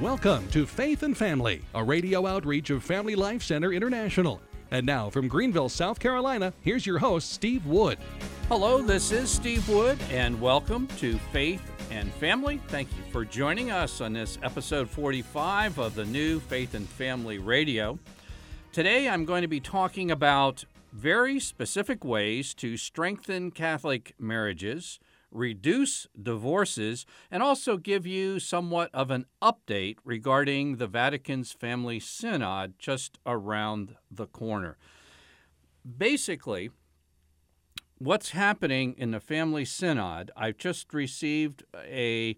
Welcome to Faith and Family, a radio outreach of Family Life Center International. And now from Greenville, South Carolina, here's your host, Steve Wood. Hello, this is Steve Wood, and welcome to Faith and Family. Thank you for joining us on this episode 45 of the new Faith and Family Radio. Today I'm going to be talking about very specific ways to strengthen Catholic marriages, reduce divorces, and also give you somewhat of an update regarding the Vatican's Family Synod just around the corner. Basically, what's happening in the Family Synod, I've just received a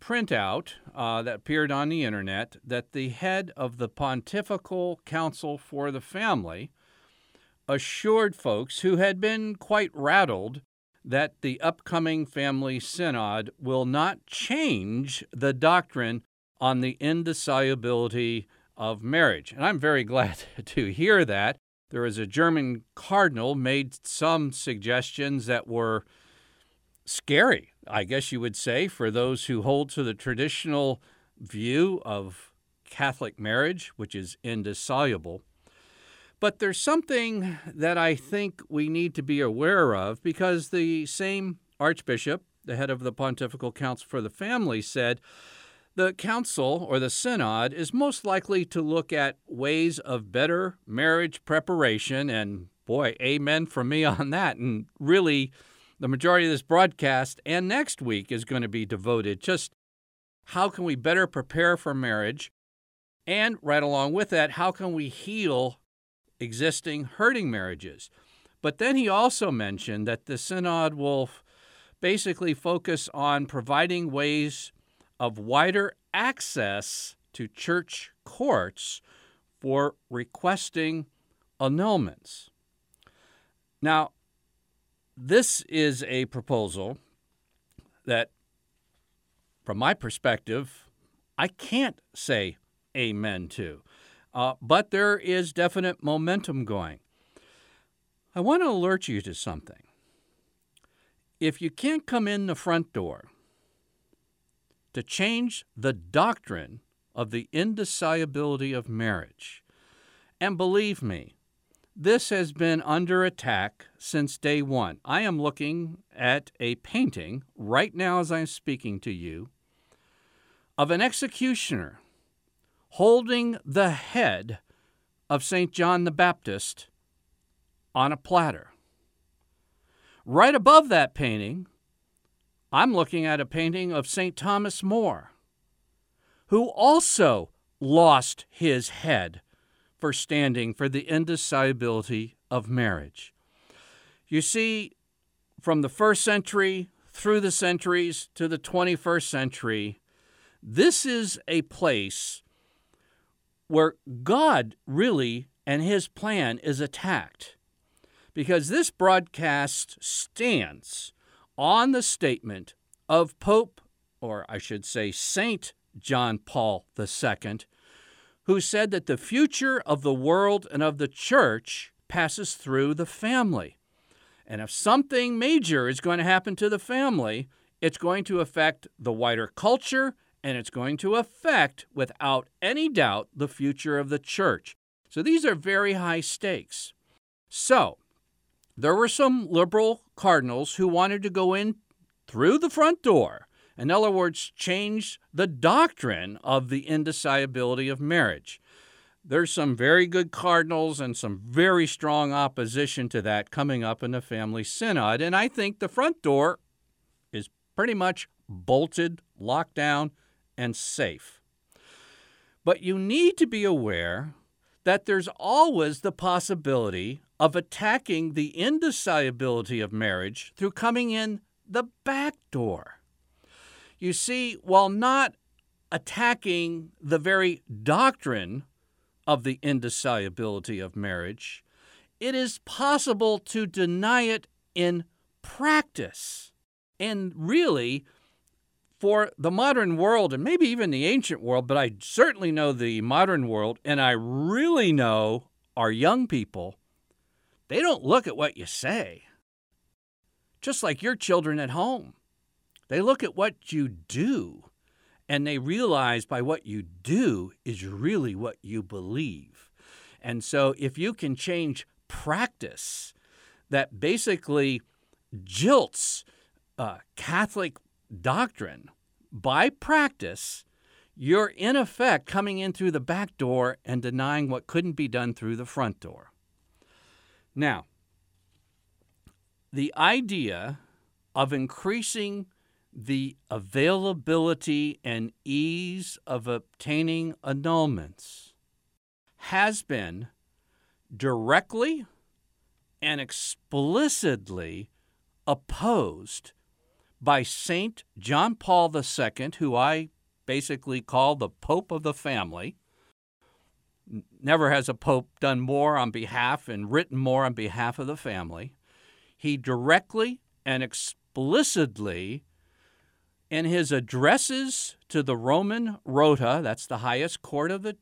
printout uh, that appeared on the internet that the head of the Pontifical Council for the Family assured folks who had been quite rattled that the upcoming Family Synod will not change the doctrine on the indissolubility of marriage. And I'm very glad to hear that. There was a German cardinal made some suggestions that were scary, I guess you would say, for those who hold to the traditional view of Catholic marriage, which is indissoluble. But there's something that I think we need to be aware of because the same Archbishop, the head of the Pontifical Council for the Family, said the Council or the Synod is most likely to look at ways of better marriage preparation. And boy, amen from me on that. And really, the majority of this broadcast and next week is going to be devoted just how can we better prepare for marriage? And right along with that, how can we heal existing hurting marriages? But then he also mentioned that the Synod will basically focus on providing ways of wider access to church courts for requesting annulments. Now, this is a proposal that, from my perspective, I can't say amen to. Uh, but there is definite momentum going. I want to alert you to something. If you can't come in the front door to change the doctrine of the indissolubility of marriage, and believe me, this has been under attack since day one. I am looking at a painting right now as I'm speaking to you of an executioner holding the head of St. John the Baptist on a platter. Right above that painting, I'm looking at a painting of St. Thomas More, who also lost his head for standing for the indissolubility of marriage. You see, from the first century through the centuries to the 21st century, this is a place where God really and his plan is attacked. Because this broadcast stands on the statement of Pope, or I should say Saint John Paul II, who said that the future of the world and of the church passes through the family. And if something major is going to happen to the family, it's going to affect the wider culture and it's going to affect, without any doubt, the future of the church. So these are very high stakes. So, there were some liberal cardinals who wanted to go in through the front door in other words, change the doctrine of the indissolubility of marriage. There's some very good cardinals and some very strong opposition to that coming up in the family synod, and I think the front door is pretty much bolted, locked down, and safe. But you need to be aware that there's always the possibility of attacking the indissolubility of marriage through coming in the back door. You see, while not attacking the very doctrine of the indissolubility of marriage, it is possible to deny it in practice. And really, for the modern world, and maybe even the ancient world, but I certainly know the modern world, and I really know our young people, they don't look at what you say. Just like your children at home. They look at what you do. And they realize by what you do is really what you believe. And so if you can change practice that basically jilts uh, Catholic doctrine by practice, you're in effect coming in through the back door and denying what couldn't be done through the front door. Now, the idea of increasing the availability and ease of obtaining annulments has been directly and explicitly opposed by St. John Paul II, who I basically call the Pope of the family. Never has a pope done more on behalf and written more on behalf of the family. He directly and explicitly, in his addresses to the Roman Rota, that's the highest court of the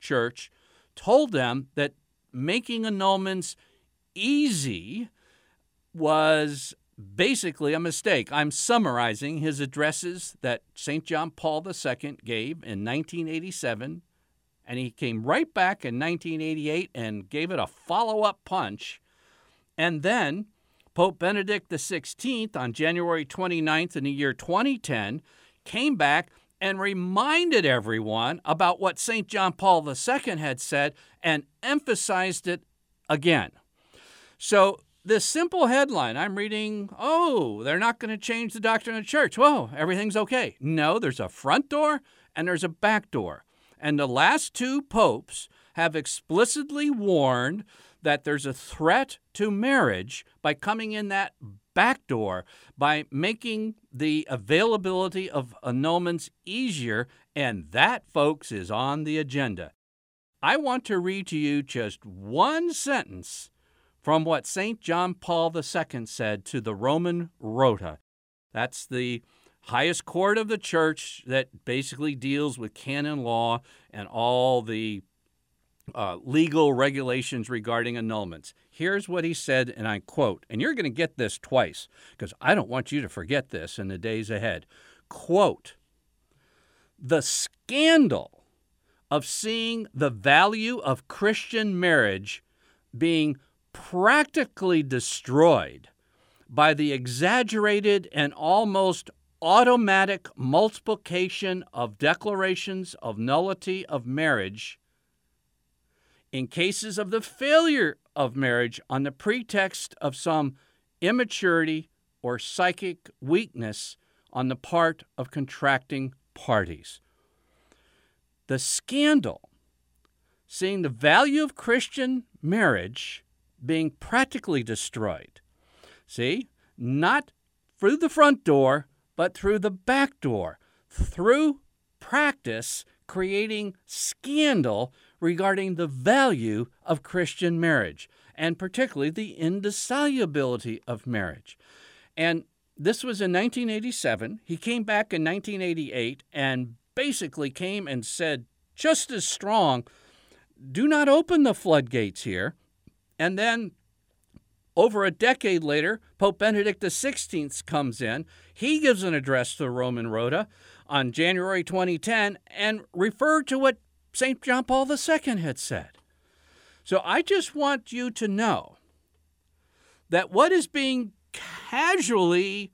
church, told them that making annulments easy was basically a mistake. I'm summarizing his addresses that St. John Paul II gave in 1987, and he came right back in 1988 and gave it a follow up punch. And then Pope Benedict XVI, on January 29th in the year 2010, came back and reminded everyone about what St. John Paul II had said and emphasized it again. So this simple headline I'm reading, oh, they're not going to change the doctrine of the church. Whoa, everything's okay. No, there's a front door and there's a back door. And the last two popes have explicitly warned that there's a threat to marriage by coming in that back door, by making the availability of annulments easier. And that, folks, is on the agenda. I want to read to you just one sentence from what St. John Paul II said to the Roman Rota. That's the highest court of the church that basically deals with canon law and all the uh, legal regulations regarding annulments. Here's what he said, and I quote, and you're going to get this twice because I don't want you to forget this in the days ahead. Quote, the scandal of seeing the value of Christian marriage being practically destroyed by the exaggerated and almost automatic multiplication of declarations of nullity of marriage in cases of the failure of marriage on the pretext of some immaturity or psychic weakness on the part of contracting parties. The scandal, seeing the value of Christian marriage being practically destroyed. See, not through the front door, but through the back door, through practice, creating scandal regarding the value of Christian marriage, and particularly the indissolubility of marriage. And this was in 1987. He came back in 1988 and basically came and said, just as strong, do not open the floodgates here. And then over a decade later, Pope Benedict XVI comes in. He gives an address to the Roman Rota on January 2010 and referred to what St. John Paul II had said. So I just want you to know that what is being casually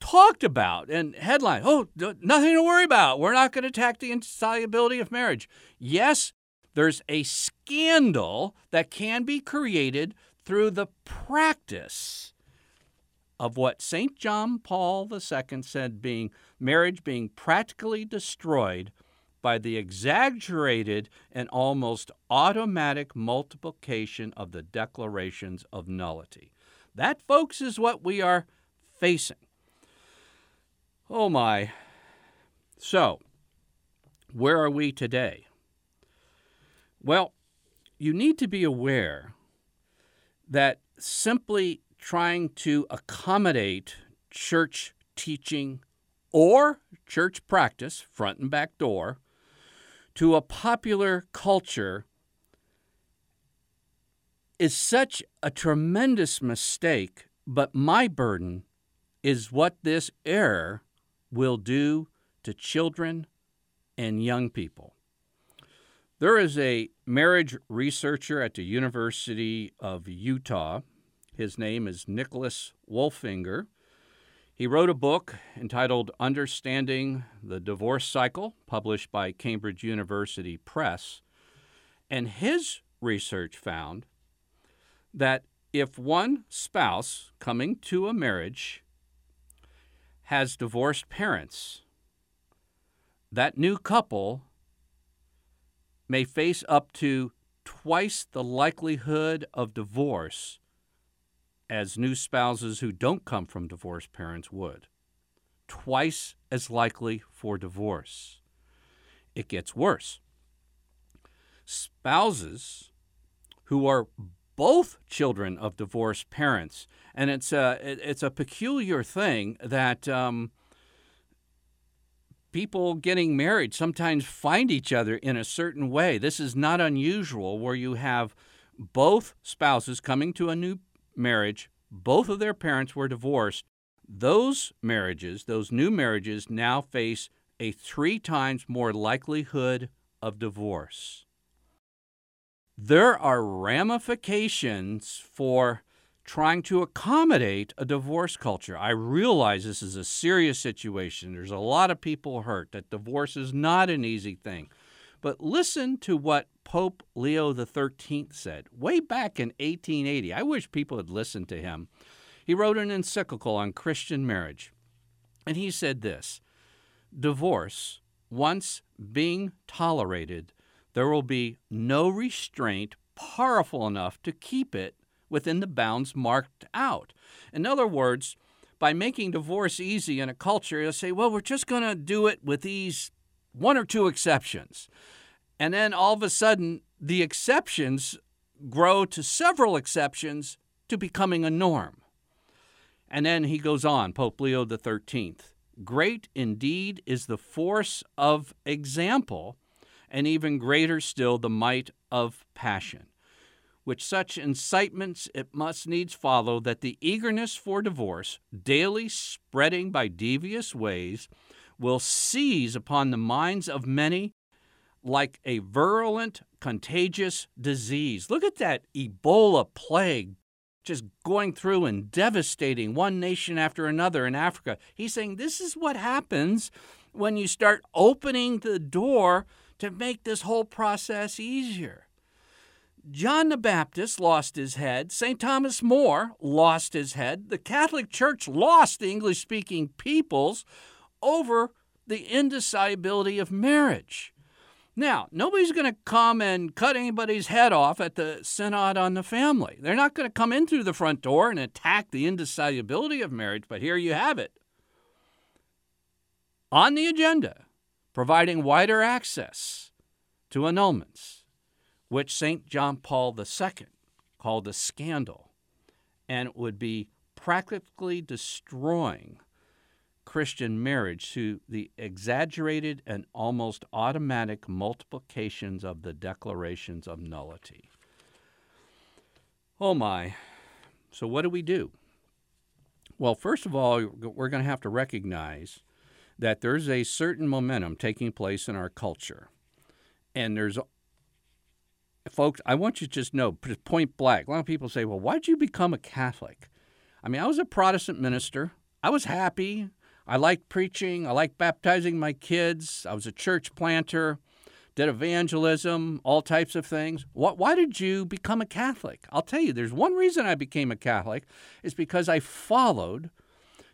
talked about and headline, oh, nothing to worry about. We're not going to attack the insolubility of marriage. Yes, there's a scandal that can be created through the practice of what St. John Paul II said being marriage being practically destroyed by the exaggerated and almost automatic multiplication of the declarations of nullity. That, folks, is what we are facing. Oh my. So, where are we today? Well, you need to be aware that simply trying to accommodate church teaching or church practice, front and back door, to a popular culture is such a tremendous mistake, but my burden is what this error will do to children and young people. There is a marriage researcher at the University of Utah. His name is Nicholas Wolfinger. He wrote a book entitled Understanding the Divorce Cycle, published by Cambridge University Press. And his research found that if one spouse coming to a marriage has divorced parents, that new couple may face up to twice the likelihood of divorce as new spouses who don't come from divorced parents would. Twice as likely for divorce. It gets worse. Spouses who are both children of divorced parents, and it's a it's a peculiar thing that um, people getting married sometimes find each other in a certain way. This is not unusual where you have both spouses coming to a new marriage, both of their parents were divorced. Those marriages, those new marriages, now face a three times more likelihood of divorce. There are ramifications for trying to accommodate a divorce culture. I realize this is a serious situation. There's a lot of people hurt, that divorce is not an easy thing. But listen to what Pope Leo XIII said way back in 1880. I wish people had listened to him. He wrote an encyclical on Christian marriage. And he said this Divorce, once being tolerated, there will be no restraint powerful enough to keep it within the bounds marked out. In other words, by making divorce easy in a culture, you'll say, well, we're just going to do it with these one or two exceptions. And then all of a sudden, the exceptions grow to several exceptions to becoming a norm. And then he goes on, Pope Leo XIII. Great indeed is the force of example, and even greater still the might of passion which such incitements it must needs follow that the eagerness for divorce, daily spreading by devious ways, will seize upon the minds of many like a virulent, contagious disease. Look at that Ebola plague just going through and devastating one nation after another in Africa. He's saying this is what happens when you start opening the door to make this whole process easier. John the Baptist lost his head. St. Thomas More lost his head. The Catholic Church lost the English speaking peoples over the indissolubility of marriage. Now, nobody's going to come and cut anybody's head off at the Synod on the Family. They're not going to come in through the front door and attack the indissolubility of marriage, but here you have it. On the agenda, providing wider access to annulments which St. John Paul II called a scandal, and it would be practically destroying Christian marriage through the exaggerated and almost automatic multiplications of the declarations of nullity. Oh my. So, what do we do? Well, first of all, we're going to have to recognize that there's a certain momentum taking place in our culture. And there's folks, I want you to just know, point blank. A lot of people say, well, why'd you become a Catholic? I mean, I was a Protestant minister. I was happy. I liked preaching. I liked baptizing my kids. I was a church planter, did evangelism, all types of things. Why did you become a Catholic? I'll tell you, there's one reason I became a Catholic is because I followed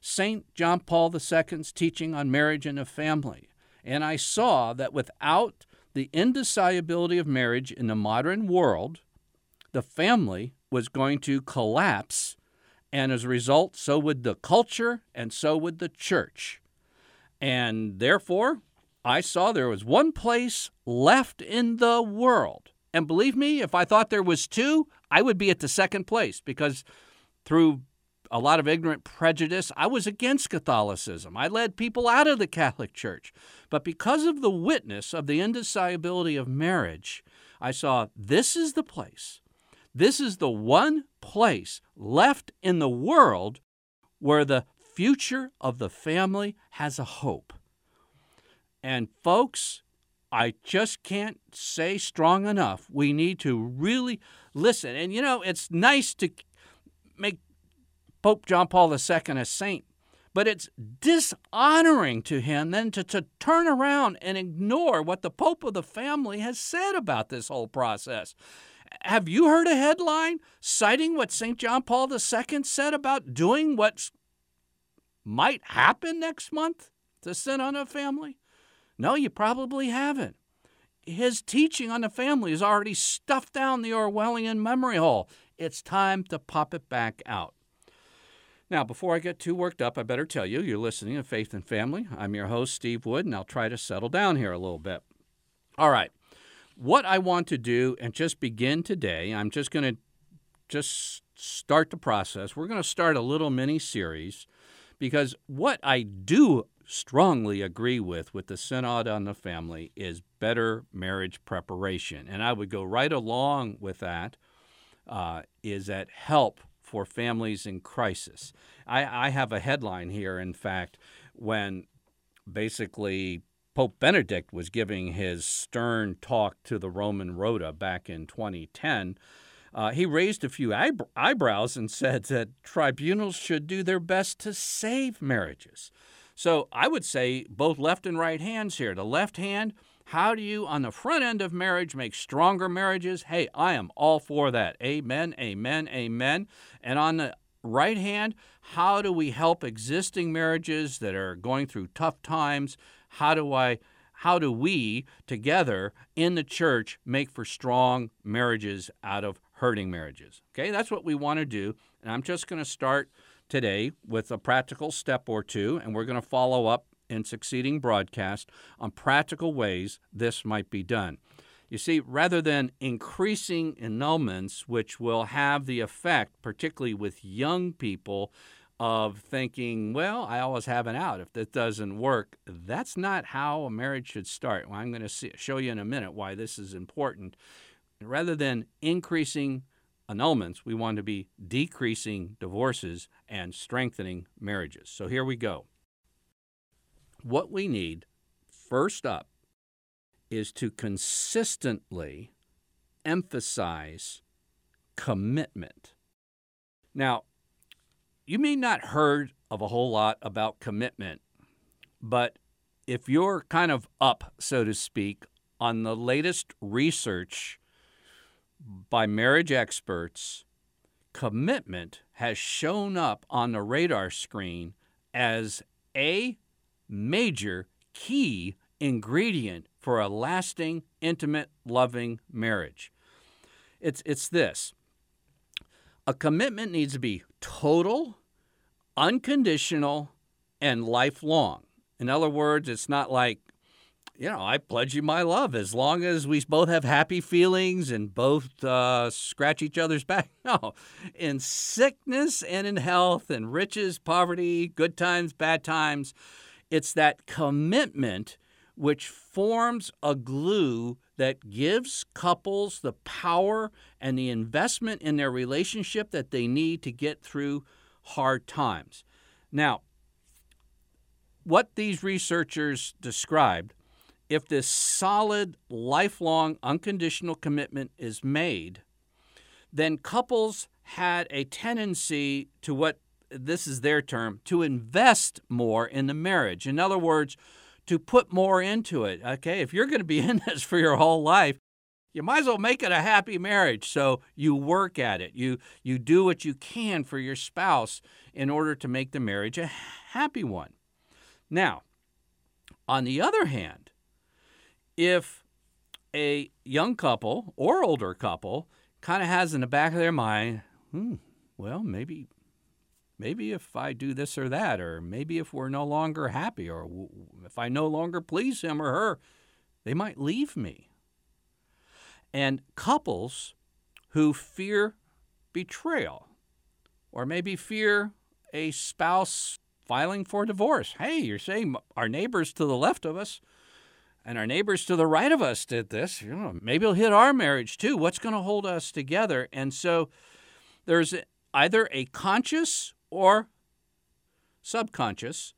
St. John Paul II's teaching on marriage and a family. And I saw that without the indissolubility of marriage in the modern world, the family was going to collapse, and as a result, so would the culture and so would the church. And therefore, I saw there was one place left in the world. And believe me, if I thought there was two, I would be at the second place because through a lot of ignorant prejudice. I was against Catholicism. I led people out of the Catholic Church. But because of the witness of the indissolubility of marriage, I saw this is the place. This is the one place left in the world where the future of the family has a hope. And folks, I just can't say strong enough. We need to really listen. And you know, it's nice to make Pope John Paul II a saint, but it's dishonoring to him then to, to turn around and ignore what the Pope of the family has said about this whole process. Have you heard a headline citing what St. John Paul II said about doing what might happen next month to sin on a family? No, you probably haven't. His teaching on the family is already stuffed down the Orwellian memory hole. It's time to pop it back out. Now, before I get too worked up, I better tell you you're listening to Faith and Family. I'm your host, Steve Wood, and I'll try to settle down here a little bit. All right. What I want to do and just begin today, I'm just going to just start the process. We're going to start a little mini series because what I do strongly agree with with the synod on the family is better marriage preparation and i would go right along with that uh, is that help for families in crisis I, I have a headline here in fact when basically pope benedict was giving his stern talk to the roman rota back in 2010 uh, he raised a few eyebrows and said that tribunals should do their best to save marriages so I would say both left and right hands here. The left hand, how do you, on the front end of marriage, make stronger marriages? Hey, I am all for that. Amen, amen, amen. And on the right hand, how do we help existing marriages that are going through tough times? How do I how do we together in the church make for strong marriages out of hurting marriages? Okay, that's what we want to do. And I'm just going to start today with a practical step or two, and we're going to follow up in succeeding broadcast on practical ways this might be done. You see, rather than increasing annulments, which will have the effect, particularly with young people, of thinking, well, I always have an out if that doesn't work. That's not how a marriage should start. Well, I'm going to see, show you in a minute why this is important. Rather than increasing annulments, we want to be decreasing divorces and strengthening marriages. So here we go. What we need, first up, is to consistently emphasize commitment. Now, you may not heard of a whole lot about commitment, but if you're kind of up, so to speak, on the latest research by marriage experts, commitment has shown up on the radar screen as a major key ingredient for a lasting, intimate, loving marriage. It's, it's this a commitment needs to be total, unconditional, and lifelong. In other words, it's not like you know, I pledge you my love as long as we both have happy feelings and both uh, scratch each other's back. No, in sickness and in health in riches, poverty, good times, bad times, it's that commitment which forms a glue that gives couples the power and the investment in their relationship that they need to get through hard times. Now, what these researchers described if this solid, lifelong, unconditional commitment is made, then couples had a tendency to what this is their term to invest more in the marriage. In other words, to put more into it. Okay, if you're going to be in this for your whole life, you might as well make it a happy marriage. So you work at it. You you do what you can for your spouse in order to make the marriage a happy one. Now, on the other hand, if a young couple or older couple kind of has in the back of their mind, hmm, well, maybe maybe if I do this or that, or maybe if we're no longer happy, or if I no longer please him or her, they might leave me. And couples who fear betrayal, or maybe fear a spouse filing for divorce. Hey, you're saying our neighbors to the left of us and our neighbors to the right of us did this, you know, maybe it'll hit our marriage too. What's going to hold us together? And so there's either a conscious or subconscious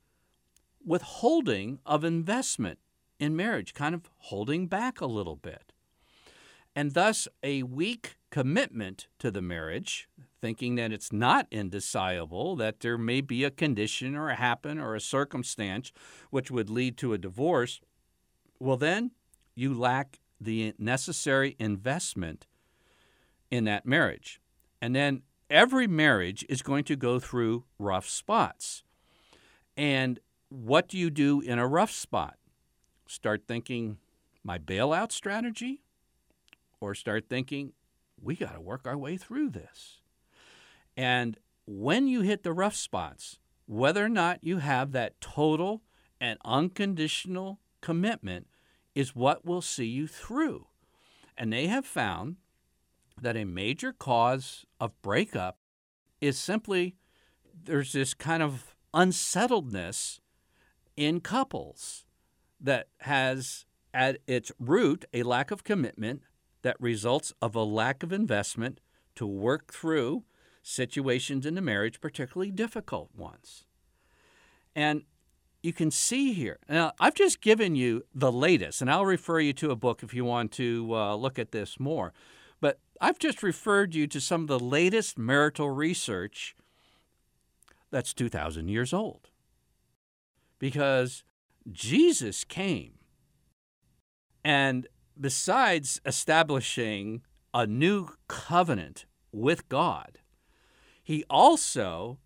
withholding of investment in marriage, kind of holding back a little bit. And thus, a weak commitment to the marriage, thinking that it's not indissoluble, that there may be a condition or a happen or a circumstance which would lead to a divorce, well, then you lack the necessary investment in that marriage. And then every marriage is going to go through rough spots. And what do you do in a rough spot? Start thinking, my bailout strategy? Or start thinking, we got to work our way through this. And when you hit the rough spots, whether or not you have that total and unconditional commitment is what will see you through. And they have found that a major cause of breakup is simply there's this kind of unsettledness in couples that has at its root a lack of commitment that results of a lack of investment to work through situations in the marriage, particularly difficult ones. And you can see here. Now, I've just given you the latest, and I'll refer you to a book if you want to uh, look at this more. I've just referred you to some of the latest marital research that's 2,000 years old. Because Jesus came, and besides establishing a new covenant with God, he also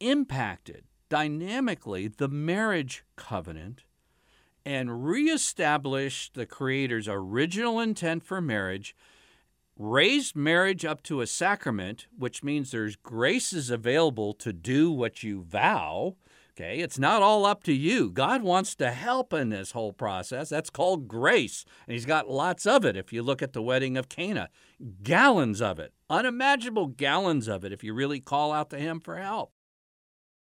impacted dynamically the marriage covenant and reestablished the Creator's original intent for marriage, raised marriage up to a sacrament, which means there's graces available to do what you vow. Okay, it's not all up to you. God wants to help in this whole process. That's called grace. And He's got lots of it if you look at the wedding of Cana. Gallons of it, unimaginable gallons of it if you really call out to Him for help.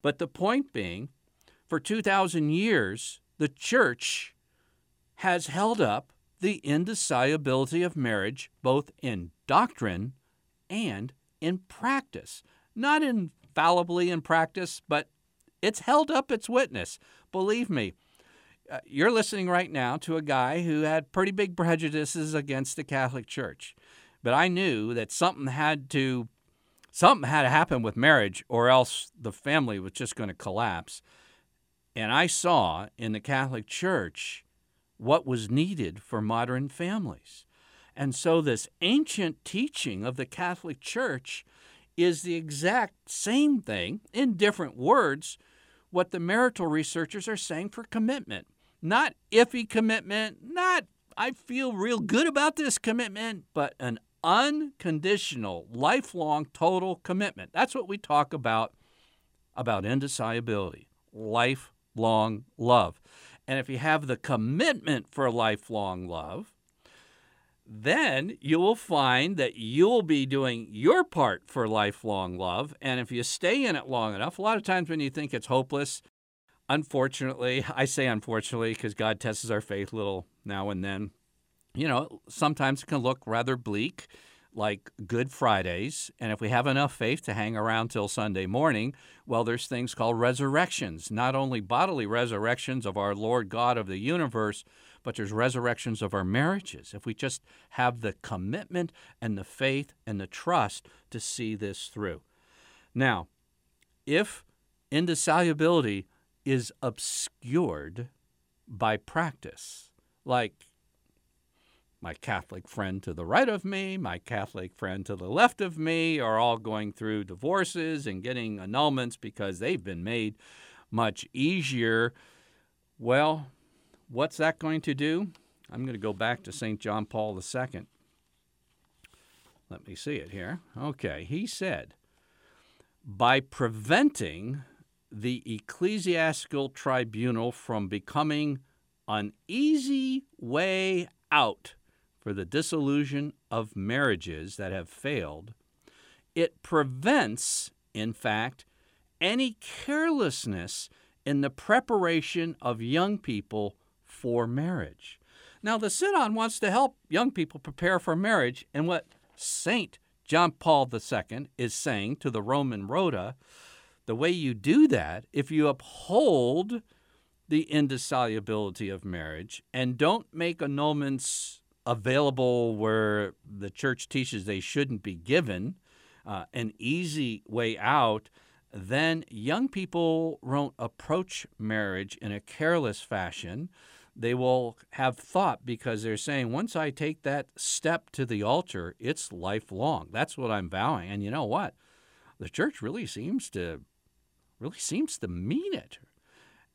But the point being, for 2,000 years, the church has held up the indissolubility of marriage both in doctrine and in practice. Not infallibly in practice, but it's held up its witness. Believe me, uh, you're listening right now to a guy who had pretty big prejudices against the Catholic Church. But I knew that something had to something had to happen with marriage or else the family was just going to collapse. And I saw in the Catholic Church what was needed for modern families. And so, this ancient teaching of the Catholic Church is the exact same thing in different words what the marital researchers are saying for commitment. Not iffy commitment, not I feel real good about this commitment, but an unconditional, lifelong, total commitment. That's what we talk about about indissolubility, lifelong love. And if you have the commitment for lifelong love, then you will find that you'll be doing your part for lifelong love. And if you stay in it long enough, a lot of times when you think it's hopeless, unfortunately, I say unfortunately because God tests our faith a little now and then, you know, sometimes it can look rather bleak, like Good Fridays. And if we have enough faith to hang around till Sunday morning, well, there's things called resurrections, not only bodily resurrections of our Lord God of the universe, but there's resurrections of our marriages. If we just have the commitment and the faith and the trust to see this through. Now, if indissolubility is obscured by practice, like my Catholic friend to the right of me, my Catholic friend to the left of me are all going through divorces and getting annulments because they've been made much easier. Well, what's that going to do? I'm going to go back to St. John Paul II. Let me see it here. Okay, he said, by preventing the ecclesiastical tribunal from becoming an easy way out for the dissolution of marriages that have failed, it prevents, in fact, any carelessness in the preparation of young people for marriage. Now, the Synod wants to help young people prepare for marriage, and what St. John Paul II is saying to the Roman Rota the way you do that, if you uphold the indissolubility of marriage and don't make annulments available where the church teaches they shouldn't be given, uh, an easy way out, then young people won't approach marriage in a careless fashion. They will have thought because they're saying, once I take that step to the altar, it's lifelong. That's what I'm vowing. And you know what? The church really seems to really seems to mean it.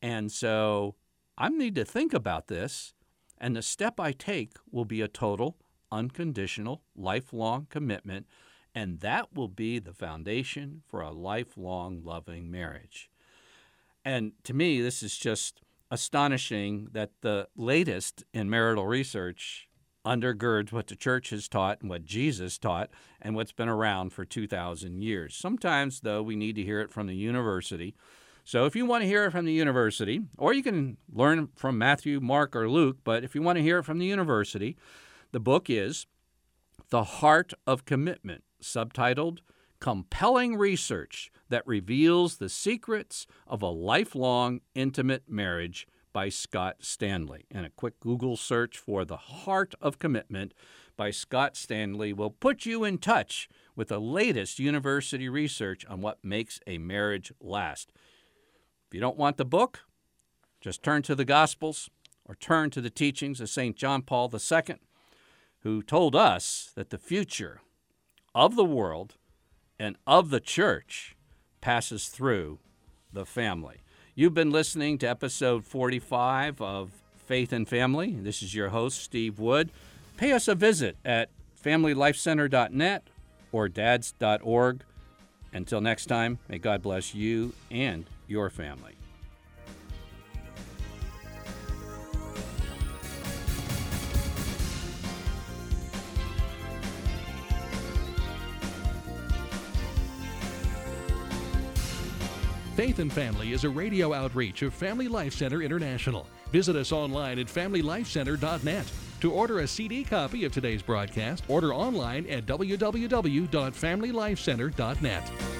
And so I need to think about this and the step I take will be a total, unconditional, lifelong commitment, and that will be the foundation for a lifelong loving marriage. And to me, this is just astonishing that the latest in marital research undergirds what the church has taught and what Jesus taught and what's been around for 2,000 years. Sometimes, though, we need to hear it from the university so if you want to hear it from the university, or you can learn from Matthew, Mark, or Luke, but if you want to hear it from the university, the book is The Heart of Commitment, subtitled Compelling Research That Reveals the Secrets of a Lifelong Intimate Marriage by Scott Stanley. And a quick Google search for The Heart of Commitment by Scott Stanley will put you in touch with the latest university research on what makes a marriage last. If you don't want the book, just turn to the Gospels or turn to the teachings of St. John Paul II, who told us that the future of the world and of the church passes through the family. You've been listening to episode 45 of Faith and Family. This is your host, Steve Wood. Pay us a visit at familylifecenter.net or dads.org. Until next time, may God bless you and your family. Faith and Family is a radio outreach of Family Life Center International. Visit us online at familylifecenter.net. To order a CD copy of today's broadcast, order online at www.familylifecenter.net.